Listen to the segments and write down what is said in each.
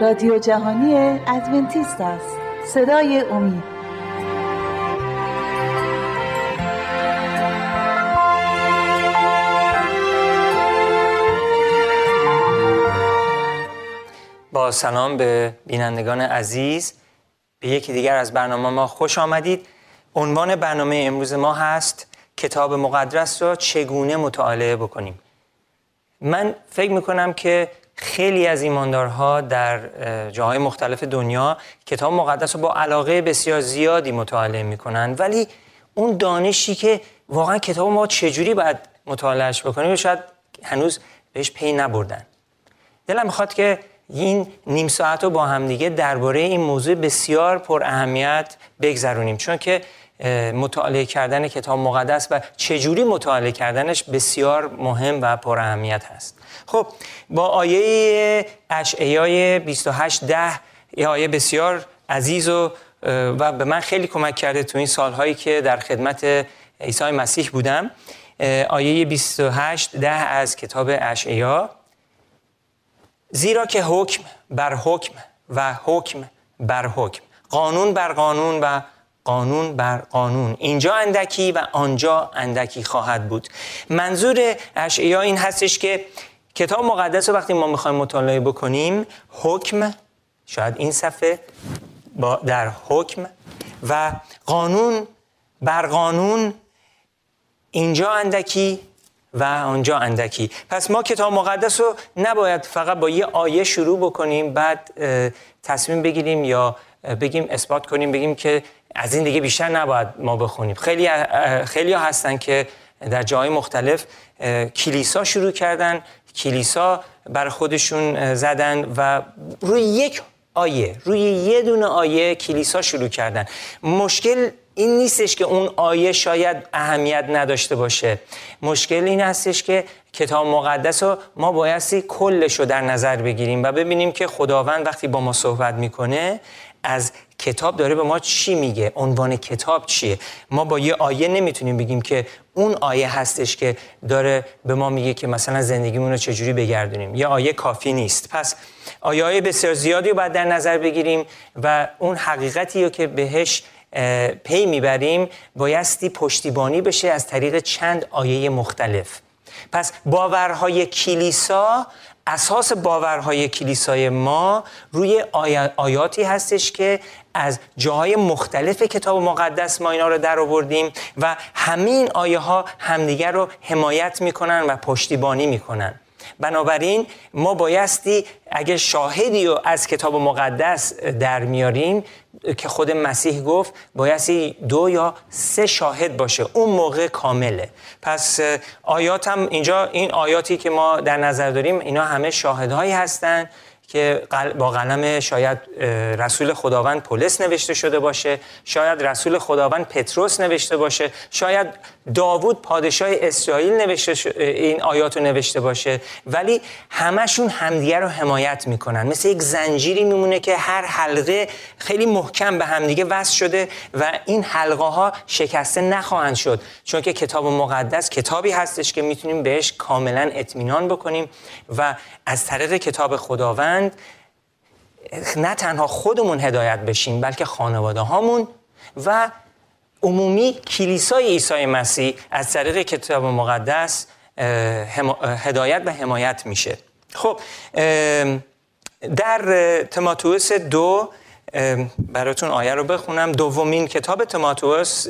رادیو جهانی ادونتیست است. صدای امید. با سلام به بینندگان عزیز. به یکی دیگر از برنامه ما خوش آمدید. عنوان برنامه امروز ما هست کتاب مقدس را چگونه مطالعه بکنیم؟ من فکر می‌کنم که خیلی از ایماندارها در جاهای مختلف دنیا کتاب مقدس رو با علاقه بسیار زیادی مطالعه می‌کنن. ولی اون دانشی که واقعا کتاب ما چجوری باید مطالعهش بکنیم شاید هنوز بهش پی نبردن. دلم می‌خواد که این نیم ساعت رو با همدیگه درباره این موضوع بسیار پر اهمیت بگذرونیم. چون که مطالعه کردن کتاب مقدس و چجوری مطالعه کردنش بسیار مهم و پر اهمیت هست. خب با آیه اشعیای 28 ده یه آیه بسیار عزیز و و به من خیلی کمک کرده تو این سالهایی که در خدمت عیسی مسیح بودم. آیه 28 ده از کتاب اشعیا. زیرا که حکم بر حکم و حکم بر حکم قانون بر قانون و قانون بر قانون. اینجا اندکی و آنجا اندکی خواهد بود. منظور اشعیا این هستش که کتاب مقدس رو وقتی ما می‌خوایم مطالعه بکنیم حکم شاید این صفحه با در حکم و قانون بر قانون اینجا اندکی و آنجا اندکی. پس ما کتاب مقدس رو نباید فقط با یه آیه شروع بکنیم بعد تصمیم بگیریم یا بگیم اثبات کنیم بگیم که از این دیگه بیشتر نباید ما بخونیم. خیلی خیلی ها هستن که در جای مختلف کلیسا شروع کردن کلیسا بر خودشون زدن و روی یک آیه روی یه دونه آیه کلیسا شروع کردن. مشکل این نیستش که اون آیه شاید اهمیت نداشته باشه. مشکل این هستش که کتاب مقدس رو ما بایستی کلش رو در نظر بگیریم و ببینیم که خداوند وقتی با ما صحبت می‌کنه از کتاب داره به ما چی میگه؟ عنوان کتاب چیه؟ ما با یه آیه نمی‌تونیم بگیم که اون آیه هستش که داره به ما میگه که مثلا زندگیمون رو چجوری بگردونیم. یه آیه کافی نیست. پس آیه های بسیار زیادی رو باید در نظر بگیریم و اون حقیقتی رو که بهش پی می‌بریم بایستی پشتیبانی بشه از طریق چند آیه مختلف. پس باورهای کلیسا اساس باورهای کلیسای ما روی آیاتی هستش که از جاهای مختلف کتاب مقدس ما اینا رو در آوردیم و همین آیه ها همدیگر رو حمایت می‌کنن و پشتیبانی می‌کنن. بنابراین ما بایستی اگه شاهدی رو از کتاب مقدس در میاریم که خود مسیح گفت بایستی دو یا سه شاهد باشه. اون موقع کامله. پس آیات هم اینجا این آیاتی که ما در نظر داریم اینا همه شاهدهایی هستند که با قلم شاید رسول خداوند پولس نوشته شده باشه شاید رسول خداوند پتروس نوشته باشه شاید داوود پادشاه اسرائیل نوشته این آیات رو نوشته باشه ولی همشون همدیگه رو حمایت می‌کنن. مثل یک زنجیری میمونه که هر حلقه خیلی محکم به همدیگه وصل شده و این حلقه ها شکسته نخواهند شد. چون که کتاب مقدس کتابی هستش که می‌تونیم بهش کاملا اطمینان بکنیم و از طریق کتاب خداوند نه تنها خودمون هدایت بشیم بلکه خانواده هامون و عمومی کلیسای عیسی مسیح از طریق کتاب مقدس هدایت و حمایت میشه. خب در تماتوس دو براتون آیه رو بخونم. دومین کتاب تماتوس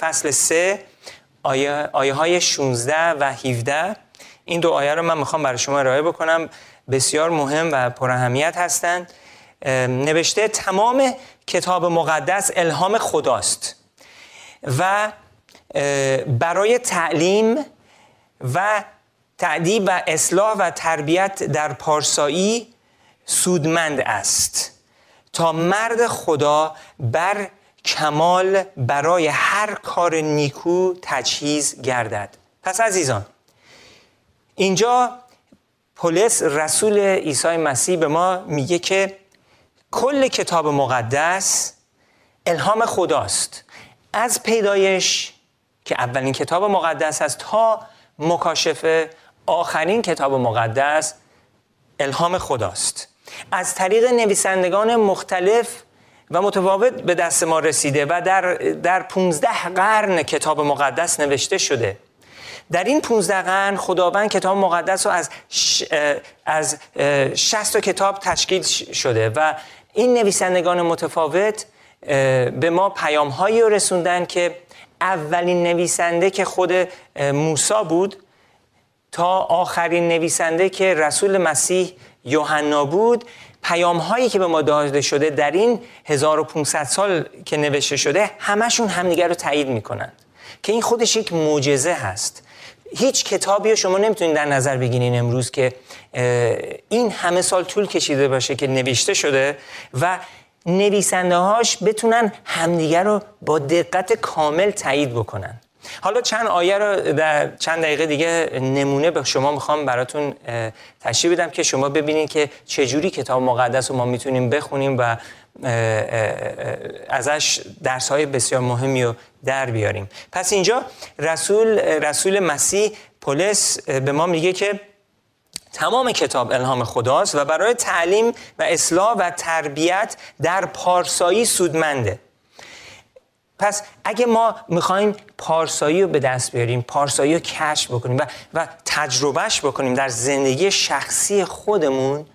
فصل سه آیه, آیه های 16 و 17 این دو آیه رو من می‌خوام برای شما ارائه بکنم. بسیار مهم و پراهمیت هستند نوشته تمام کتاب مقدس الهام خداست. و برای تعلیم و تعدیب و اصلاح و تربیت در پارسایی سودمند است. تا مرد خدا بر کمال برای هر کار نیکو تجهیز گردد. پس عزیزان اینجا پولس رسول عیسی مسیح به ما میگه که کل کتاب مقدس الهام خداست. از پیدایش که اولین کتاب مقدس است تا مکاشفه آخرین کتاب مقدس الهام خداست. از طریق نویسندگان مختلف و متفاوت به دست ما رسیده و در, در 15 قرن کتاب مقدس نوشته شده. در این 15 قرن خداوند کتاب مقدس رو از از 60 کتاب تشکیل شده و این نویسندگان متفاوت به ما پیام هایی رسوندن که اولین نویسنده که خود موسا بود تا آخرین نویسنده که رسول مسیح یوحنا بود. پیام هایی که به ما داده شده در این 1500 سال که نوشته شده همشون همدیگر رو تایید می‌کنند که این خودش یک معجزه هست. هیچ کتابی رو شما نمی‌تونید در نظر بگیرین امروز که این همه سال طول کشیده باشه که نوشته شده و نویسنده هاش بتونن همدیگر رو با دقت کامل تایید بکنن. حالا چند آیه رو در چند دقیقه دیگه نمونه به شما می‌خوام براتون تشریح بدم که شما ببینید که چجوری کتاب مقدس رو ما می‌تونیم بخونیم و ازش درس های بسیار مهمی رو در بیاریم. پس اینجا رسول, رسول مسیح پولس به ما میگه که تمام کتاب الهام خداست و برای تعلیم و اصلاح و تربیت در پارسایی سودمنده. پس اگه ما می‌خوایم پارسایی رو به دست بیاریم پارسایی رو کشف بکنیم و, و تجربهش بکنیم در زندگی شخصی خودمون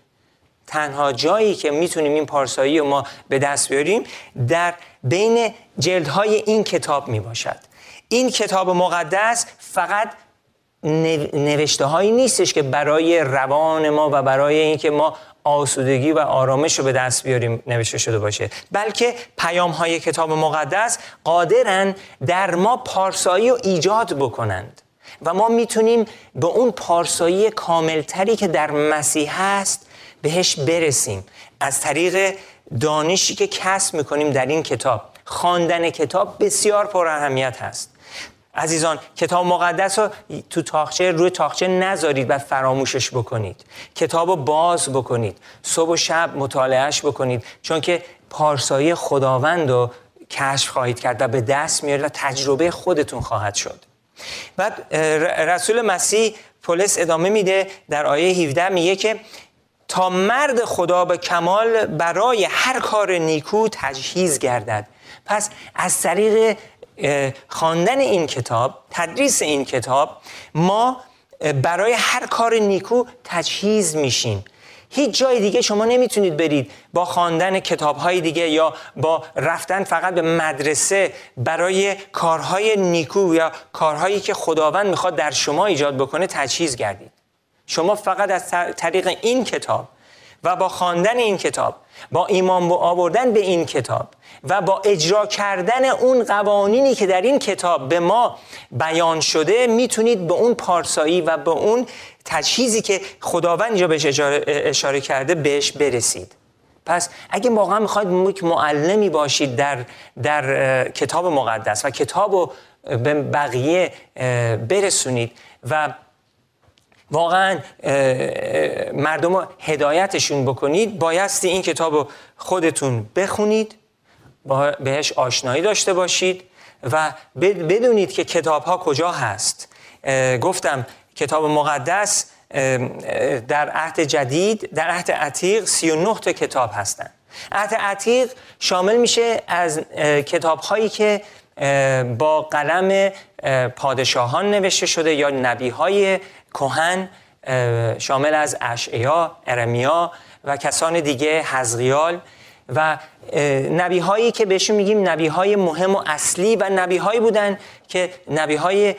تنها جایی که می‌تونیم این پارسایی رو ما به دست بیاریم در بین جلدهای این کتاب می‌باشد. این کتاب مقدس فقط نوشته هایی نیستش که برای روان ما و برای اینکه ما آسودگی و آرامش رو به دست بیاریم نوشته شده باشه. بلکه پیام های کتاب مقدس قادرن در ما پارسایی رو ایجاد بکنند و ما می‌تونیم به اون پارسایی کاملتری که در مسیح هست بهش برسیم. از طریق دانشی که کسب می‌کنیم در این کتاب. خواندن کتاب بسیار پر اهمیت هست. عزیزان کتاب مقدس رو تو تاخچه روی تاخچه نذارید و فراموشش بکنید. کتاب رو باز بکنید. صبح و شب مطالعهش بکنید. چون که پارسایی خداوند رو کشف خواهید کرد و به دست میارید و تجربه خودتون خواهد شد. بعد رسول مسیح پولس ادامه میده در آیه 17 میگه که تا مرد خدا به کمال برای هر کار نیکو تجهیز گردد. پس از طریق خواندن این کتاب تدریس این کتاب ما برای هر کار نیکو تجهیز میشیم. هیچ جای دیگه شما نمی‌تونید برید با خواندن کتاب های دیگه یا با رفتن فقط به مدرسه برای کارهای نیکو یا کارهایی که خداوند می‌خواد در شما ایجاد بکنه تجهیز گردید. شما فقط از طریق این کتاب و با خواندن این کتاب با ایمان آوردن به این کتاب و با اجرا کردن اون قوانینی که در این کتاب به ما بیان شده می‌تونید به اون پارسایی و به اون تجهیزی که خداوند اینجا بهش اشاره کرده بهش برسید. پس اگه واقعا می‌خواید یک معلمی باشید در, در کتاب مقدس و کتاب رو به بقیه برسونید و واقعا مردم رو هدایتشون بکنید. بایستی این کتاب رو خودتون بخونید بهش آشنایی داشته باشید و بدونید که کتاب ها کجا هست. گفتم کتاب مقدس در عهد جدید در عهد عتیق 39 تا کتاب هستند عهد عتیق شامل میشه از کتاب هایی که با قلم پادشاهان نوشته شده یا نبی های کهن شامل از اشعیا، ارمیا و کسان دیگه حزقیال و نبی هایی که بهشون میگیم نبی های مهم و اصلی و نبی هایی بودن که نبی های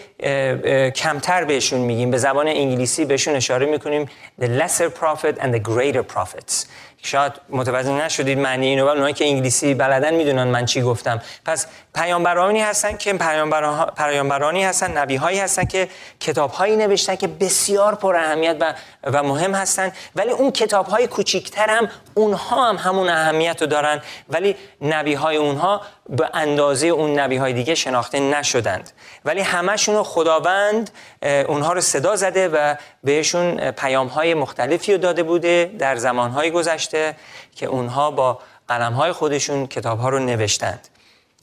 کمتر بهشون میگیم. به زبان انگلیسی بهشون اشاره می‌کنیم the lesser prophet and the greater prophets. شاید متوجه نشدید معنی اینو ولی اونایی که انگلیسی بلدن می‌دونن من چی گفتم. پس پیامبرانی هستن که پیامبرانی هستن نبی هایی هستن که کتاب هایی نوشتن که بسیار پر اهمیت و, و مهم هستن. ولی اون کتاب های کوچیکتر هم اونها هم همون اهمیت رو دارن. ولی نبی های اونها به اندازه اون نبی های دیگه شناخته نشدند. ولی همشون رو خداوند اونها رو صدا زده و بهشون پیام های مختلفی رو داده بوده در زمان های گذشته که اونها با قلم های خودشون کتاب ها رو نوشتند.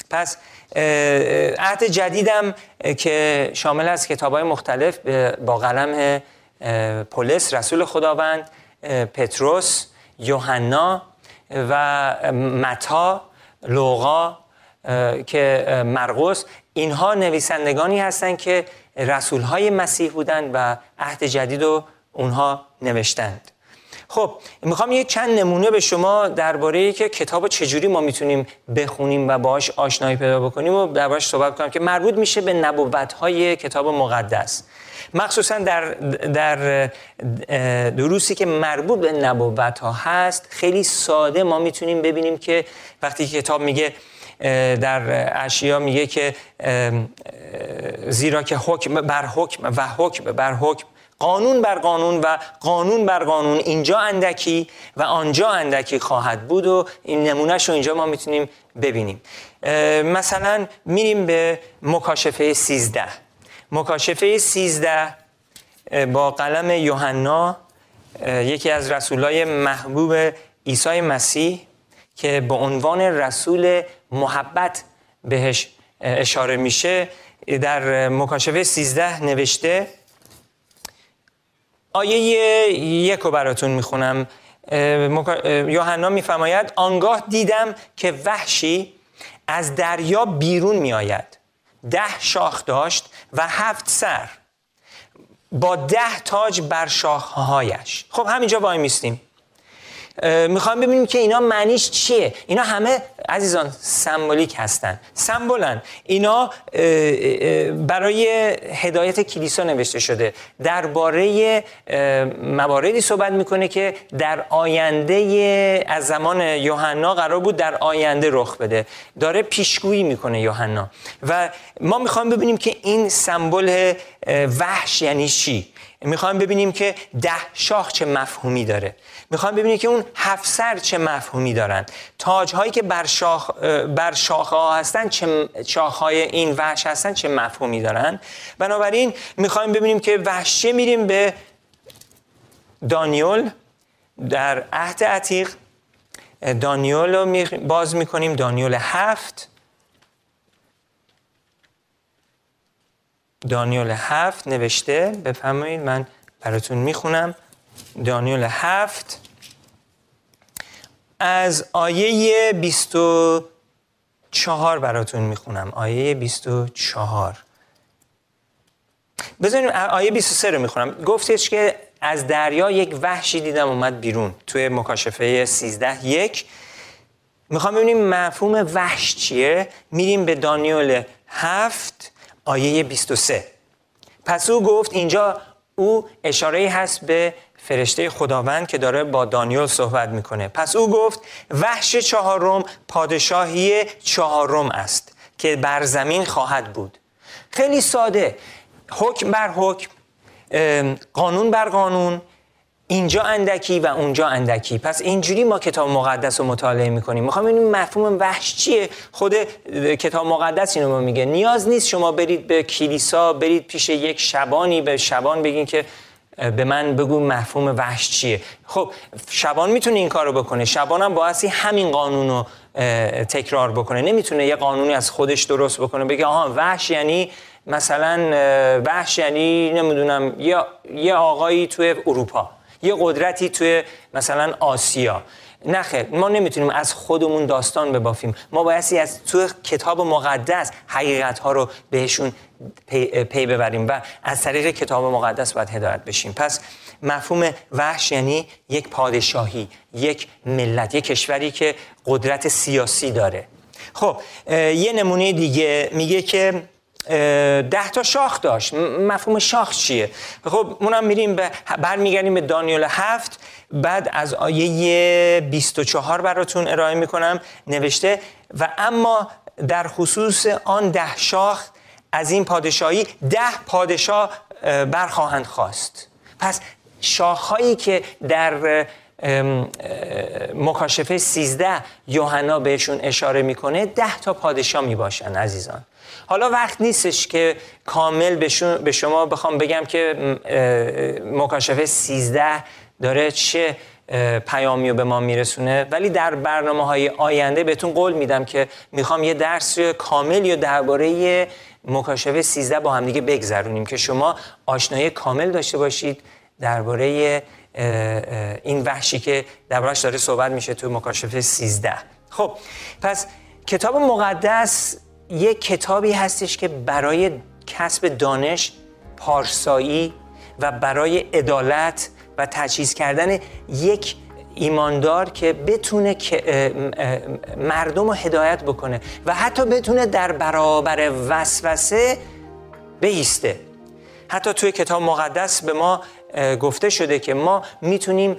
پس عهد جدیدم که شامل از کتاب های مختلف با قلم پولس رسول خداوند پتروس یوحنا و متا لوقا که مرقس. اینها نویسندگانی هستند که رسول های مسیح بودند و عهد جدید رو اونها نوشتند. خب می‌خوام یه چند نمونه به شما درباره که کتاب چجوری ما می‌تونیم بخونیم و باش آشنایی پیدا بکنیم و دربارش صحبت کنم که مربوط میشه به نبوت های کتاب مقدس. مخصوصا در, در دروسی که مربوط به نبوت ها هست خیلی ساده ما می‌تونیم ببینیم که وقتی کتاب میگه در اشیا میگه که زیرا که حکم بر حکم و حکم بر حکم قانون بر قانون و قانون بر قانون اینجا اندکی و آنجا اندکی خواهد بود و این نمونهش رو اینجا ما می‌تونیم ببینیم. مثلا میریم به مکاشفه 13 مکاشفه 13 با قلم یوحنا یکی از رسولای محبوب عیسی مسیح که به عنوان رسول محبت بهش اشاره میشه در مکاشفه 13 نوشته آیه یک رو براتون می‌خونم. یوحنا میفرماید آنگاه دیدم که وحشی از دریا بیرون میآید. ده شاخ داشت و هفت سر. با ده تاج بر شاخهایش خب همینجا وای میستیم می‌خوام ببینیم که اینا معنیش چیه. اینا همه عزیزان سمبولیک هستن. سمبولن اینا برای هدایت کلیسا نوشته شده. درباره مواردی صحبت می‌کنه که در آینده از زمان یوحنا قرار بود در آینده رخ بده. داره پیشگویی می‌کنه یوحنا. و ما می‌خوام ببینیم که این سمبل وحش یعنی چی؟ می‌خوایم ببینیم که ده شاخ چه مفهومی داره. می‌خوایم ببینیم که اون هفت سر چه مفهومی دارن. تاج هایی که بر شاخ بر شاخه ها هستن چه شاخ های این وحش هستن چه مفهومی دارن. بنابراین می‌خوایم ببینیم که وحشه میریم به دانیول. در عهد عتیق دانیول رو باز می‌کنیم دانیول هفت. دانیال هفت نوشته. بفرمایید من براتون می‌خونم. دانیال هفت. از آیه 24 براتون می‌خونم. آیه 24 بذاریم آیه 23 رو می‌خونم. گفتش که از دریا یک وحشی دیدم اومد بیرون. توی مکاشفه 13 یک. می‌خوام ببینیم مفهوم وحش چیه. میریم به دانیال هفت. آیه 23 پس او گفت اینجا او اشاره هست به فرشته خداوند که داره با دانیل صحبت می‌کنه. پس او گفت وحش چهارم پادشاهی چهارم است که بر زمین خواهد بود. خیلی ساده. حکم بر حکم قانون بر قانون اینجا اندکی و اونجا اندکی. پس اینجوری ما کتاب مقدس رو مطالعه می‌کنیم. می‌خوام ببینیم مفهوم وحش چیه؟ خود کتاب مقدس اینو ما میگه. نیاز نیست شما برید به کلیسا برید پیش یک شبانی به شبان بگین که به من بگو مفهوم وحش چیه. خب شبان می‌تونه این کارو بکنه. شبان هم باعثی همین قانون رو تکرار بکنه. نمی‌تونه یه قانونی از خودش درست بکنه بگه آها وحش یعنی مثلا وحش یعنی نمی‌دونم یه آقایی توی اروپا. یه قدرتی توی مثلا آسیا. نخیر ما نمی‌تونیم از خودمون داستان ببافیم. ما بایستی از تو کتاب مقدس حقیقت ها رو بهشون پی, پی ببریم و از طریق کتاب مقدس باید هدایت بشیم. پس مفهوم وحش یعنی یک پادشاهی یک ملت یک کشوری که قدرت سیاسی داره. خب یه نمونه دیگه میگه که ده تا شاخ داشت. مفهوم شاخ چیه؟ خب اونم میریم به برمیگردیم به دانیال هفت. بعد از آیه 24 براتون ارائه می‌کنم نوشته. و اما در خصوص آن ده شاخ از این پادشاهی ده پادشاه برخواهند خواست. پس شاخهایی که در مکاشفه 13 یوحنا بهشون اشاره می‌کنه ده تا پادشاه می‌باشن عزیزان. حالا وقت نیستش که کامل به شما بخوام بگم که مکاشفه 13 داره چه پیامی رو به ما میرسونه. ولی در برنامه های آینده بهتون قول میدم که می‌خوام یه درس کامل یا درباره مکاشفه 13 با همدیگه بگذرونیم که شما آشنایی کامل داشته باشید درباره این وحشی که دربارش داره صحبت میشه تو مکاشفه 13 خب پس کتاب مقدس یک کتابی هستش که برای کسب دانش پارسایی و برای عدالت و تجهیز کردن یک ایماندار که بتونه مردم رو هدایت بکنه و حتی بتونه در برابر وسوسه بیسته. حتی توی کتاب مقدس به ما گفته شده که ما می‌تونیم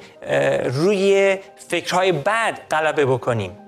روی فکرهای بد غلبه بکنیم.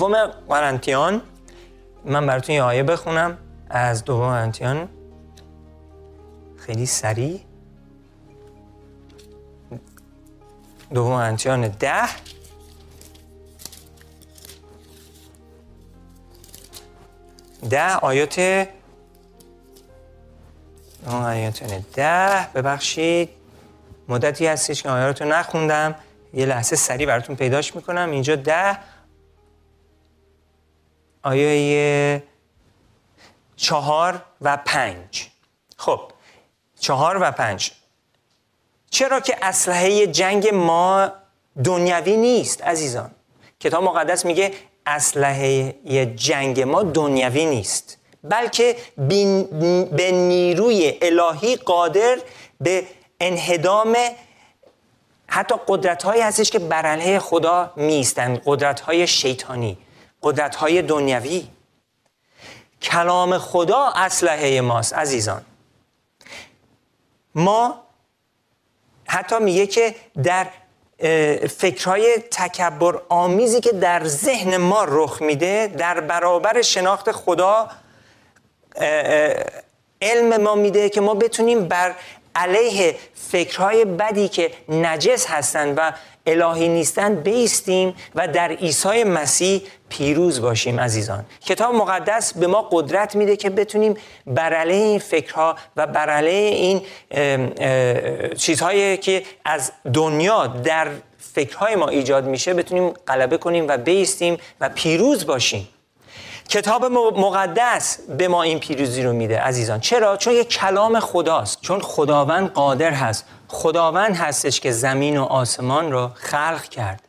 دوم قرنتیان. من براتون یه آیه بخونم. از دوم قرنتیان. خیلی سریع. دوم قرنتیان ده. ده آیات آیات ده. ببخشید. مدتی هستش که آیات رو نخوندم. یه لحظه سریع براتون پیداش می‌کنم. اینجا ده. آیه چهار و پنج؟ خب چهار و پنج. چرا که اسلحه جنگ ما دنیوی نیست عزیزان؟ کتاب مقدس میگه اسلحه جنگ ما دنیوی نیست. بلکه به نیروی الهی قادر به انهدام حتی قدرت هایی هستش که بر خدا میستند قدرت های شیطانی. قدرت های دنیوی کلام خدا اسلحه ماست عزیزان. ما حتی میگه که در فکرهای تکبر آمیزی که در ذهن ما رخ میده در برابر شناخت خدا علم ما میده که ما بتونیم بر علیه فکرهای بدی که نجس هستند و الهی نیستند بیستیم و در عیسی مسیح پیروز باشیم عزیزان. کتاب مقدس به ما قدرت میده که بتونیم بر علیه این فکرها و بر علیه این چیزهایی که از دنیا در فکرهای ما ایجاد میشه بتونیم غلبه کنیم و بیستیم و پیروز باشیم. کتاب مقدس به ما این پیروزی رو میده عزیزان. چرا؟ چون یه کلام خداست. چون خداوند قادر هست. خداوند هستش که زمین و آسمان رو خلق کرد.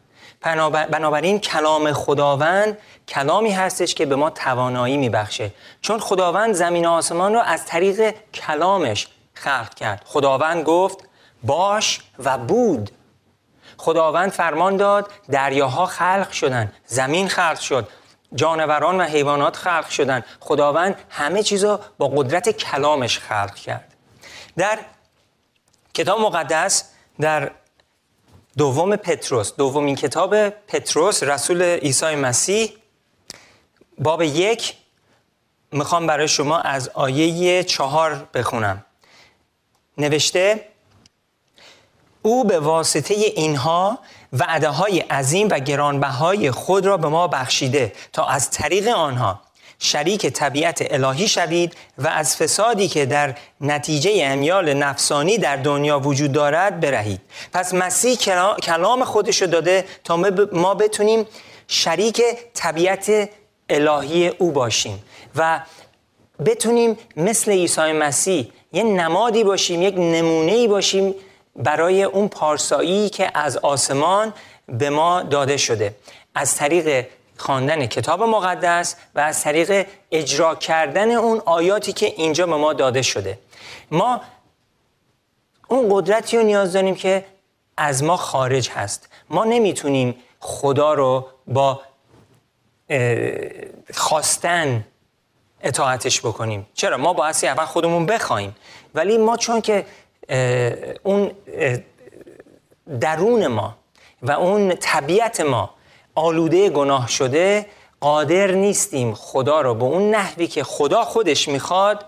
بنابراین کلام خداوند کلامی هستش که به ما توانایی میبخشه. چون خداوند زمین و آسمان رو از طریق کلامش خلق کرد. خداوند گفت باش و بود. خداوند فرمان داد دریاها خلق شدن. زمین خلق شد. جانوران و حیوانات خلق شدن. خداوند همه چیزا با قدرت کلامش خلق کرد. در کتاب مقدس در دوم پتروس دومین کتاب پتروس رسول عیسی مسیح باب یک می‌خوام برای شما از آیه چهار بخونم. نوشته او به واسطه اینها وعده های عظیم و گرانبهای خود را به ما بخشیده تا از طریق آنها شریک طبیعت الهی شوید و از فسادی که در نتیجه امیال نفسانی در دنیا وجود دارد برهید. پس مسیح کلام خودش داده تا ما بتونیم شریک طبیعت الهی او باشیم و بتونیم مثل عیسی مسیح یه نمادی باشیم یک نمونه باشیم برای اون پارسایی که از آسمان به ما داده شده. از طریق خواندن کتاب مقدس و از طریق اجرا کردن اون آیاتی که اینجا به ما داده شده. ما اون قدرتی رو نیاز داریم که از ما خارج هست. ما نمی‌تونیم خدا رو با خواستن اطاعتش بکنیم. چرا؟ ما باید اول خودمون بخوایم. ولی ما چون که اون درون ما و اون طبیعت ما آلوده گناه شده قادر نیستیم خدا رو به اون نحوی که خدا خودش می‌خواد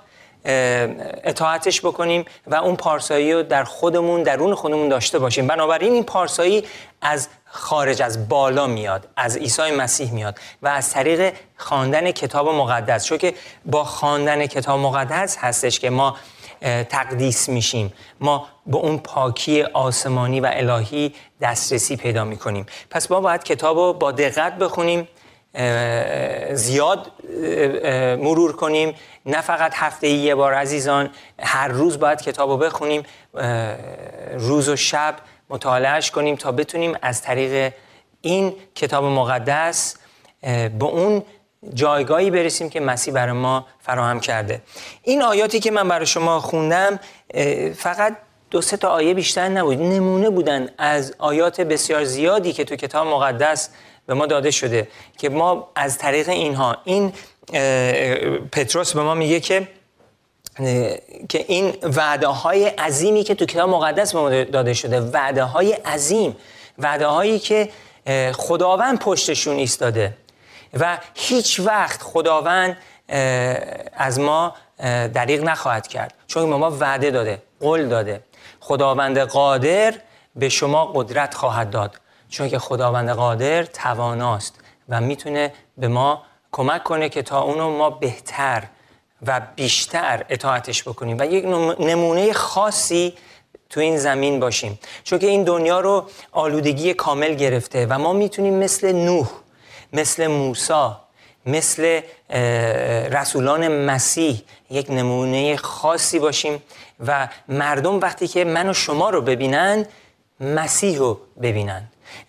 اطاعتش بکنیم و اون پارسایی رو در خودمون درون خودمون داشته باشیم. بنابراین این پارسایی از خارج از بالا میاد از عیسی مسیح میاد و از طریق خواندن کتاب مقدس. چون که با خواندن کتاب مقدس هستش که ما تقدیس میشیم. ما به اون پاکی آسمانی و الهی دسترسی پیدا می‌کنیم. پس ما باید کتاب رو با دقت بخونیم زیاد مرور کنیم. نه فقط هفته یه بار عزیزان هر روز باید کتاب رو بخونیم. روز و شب مطالعهش کنیم تا بتونیم از طریق این کتاب مقدس به اون جایگاهی برسیم که مسیح برای ما فراهم کرده. این آیاتی که من برای شما خوندم فقط دو سه تا آیه بیشتر نبود. نمونه بودن از آیات بسیار زیادی که تو کتاب مقدس به ما داده شده که ما از طریق اینها این پتروس به ما میگه که که این وعده های عظیمی که تو کتاب مقدس به ما داده شده وعده های عظیم وعده هایی که خداوند پشتشون ایستاده. و هیچ وقت خداوند از ما دریغ نخواهد کرد. چون ما وعده داده قول داده. خداوند قادر به شما قدرت خواهد داد. چون که خداوند قادر تواناست و می‌تونه به ما کمک کنه که تا اونو ما بهتر و بیشتر اطاعتش بکنیم. و یک نمونه خاصی تو این زمین باشیم. چون که این دنیا رو آلودگی کامل گرفته و ما می‌تونیم مثل نوح مثل موسا مثل رسولان مسیح یک نمونه خاصی باشیم و مردم وقتی که من و شما رو ببینن مسیح رو ببینن.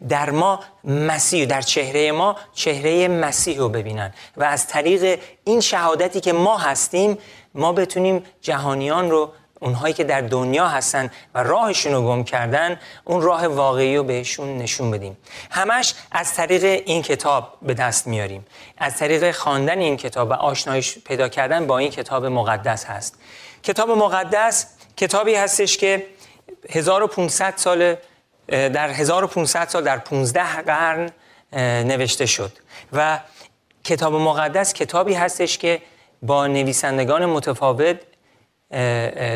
در ما مسیح در چهره ما چهره مسیح رو ببینن. و از طریق این شهادتی که ما هستیم ما بتونیم جهانیان رو اونهایی که در دنیا هستن و راهشون رو گم کردن اون راه واقعی رو بهشون نشون بدیم. همش از طریق این کتاب به دست میاریم. از طریق خواندن این کتاب و آشنایش پیدا کردن با این کتاب مقدس هست. کتاب مقدس کتابی هستش که 1500 سال در 1500 سال در 15 قرن نوشته شد. و کتاب مقدس کتابی هستش که با نویسندگان متفاوت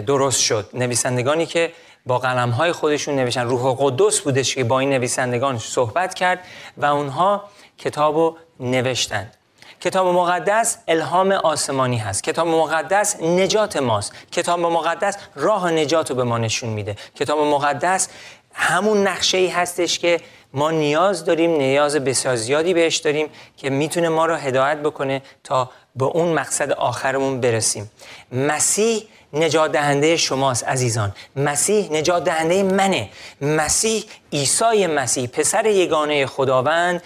درست شد. نویسندگانی که با قلم های خودشون نوشتن. روح قدس بودش که با این نویسندگان صحبت کرد و اونها کتاب رو نوشتند کتاب مقدس الهام آسمانی هست. کتاب مقدس نجات ماست. کتاب مقدس راه نجات رو به ما نشون میده. کتاب مقدس همون نقشه ای هستش که ما نیاز داریم نیاز بسیار زیادی بهش داریم که می‌تونه ما رو هدایت بکنه تا به اون مقصد آخرمون برسیم. مسیح نجات دهنده شماست عزیزان. مسیح نجات دهنده منه. مسیح عیسی مسیح پسر یگانه خداوند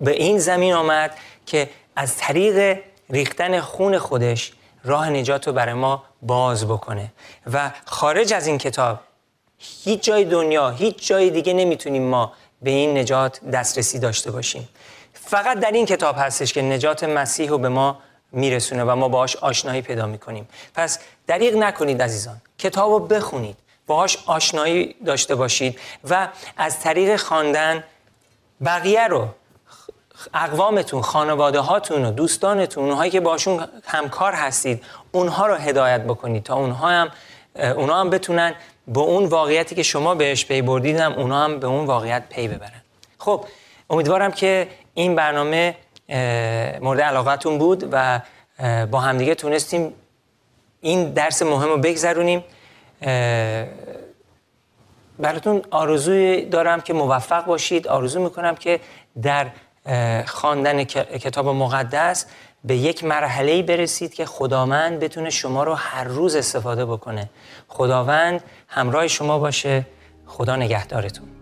به این زمین آمد که از طریق ریختن خون خودش راه نجات رو برای ما باز بکنه. و خارج از این کتاب هیچ جای دنیا هیچ جای دیگه نمی‌تونیم ما به این نجات دسترسی داشته باشیم. فقط در این کتاب هستش که نجات مسیح رو به ما میرسونه و ما باهاش آشنایی پیدا می‌کنیم. پس دریغ نکنید عزیزان. کتاب رو بخونید. باهاش آشنایی داشته باشید و از طریق خواندن بقیه رو اقوامتون خانواده هاتون و دوستانتون اونهایی که باشون همکار هستید اونها رو هدایت بکنید تا اونها هم اونها هم بتونن به اون واقعیتی که شما بهش پی بردیدم اونها هم به اون واقعیت پی ببرن. خب امیدوارم که این برنامه مورد علاقتون بود و با همدیگه تونستیم این درس مهم رو بگذرونیم. براتون آرزوی دارم که موفق باشید. آرزو می‌کنم که در خواندن کتاب مقدس به یک مرحله برسید که خداوند بتونه شما رو هر روز استفاده بکنه. خداوند همراه شما باشه. خدا نگهدارتون.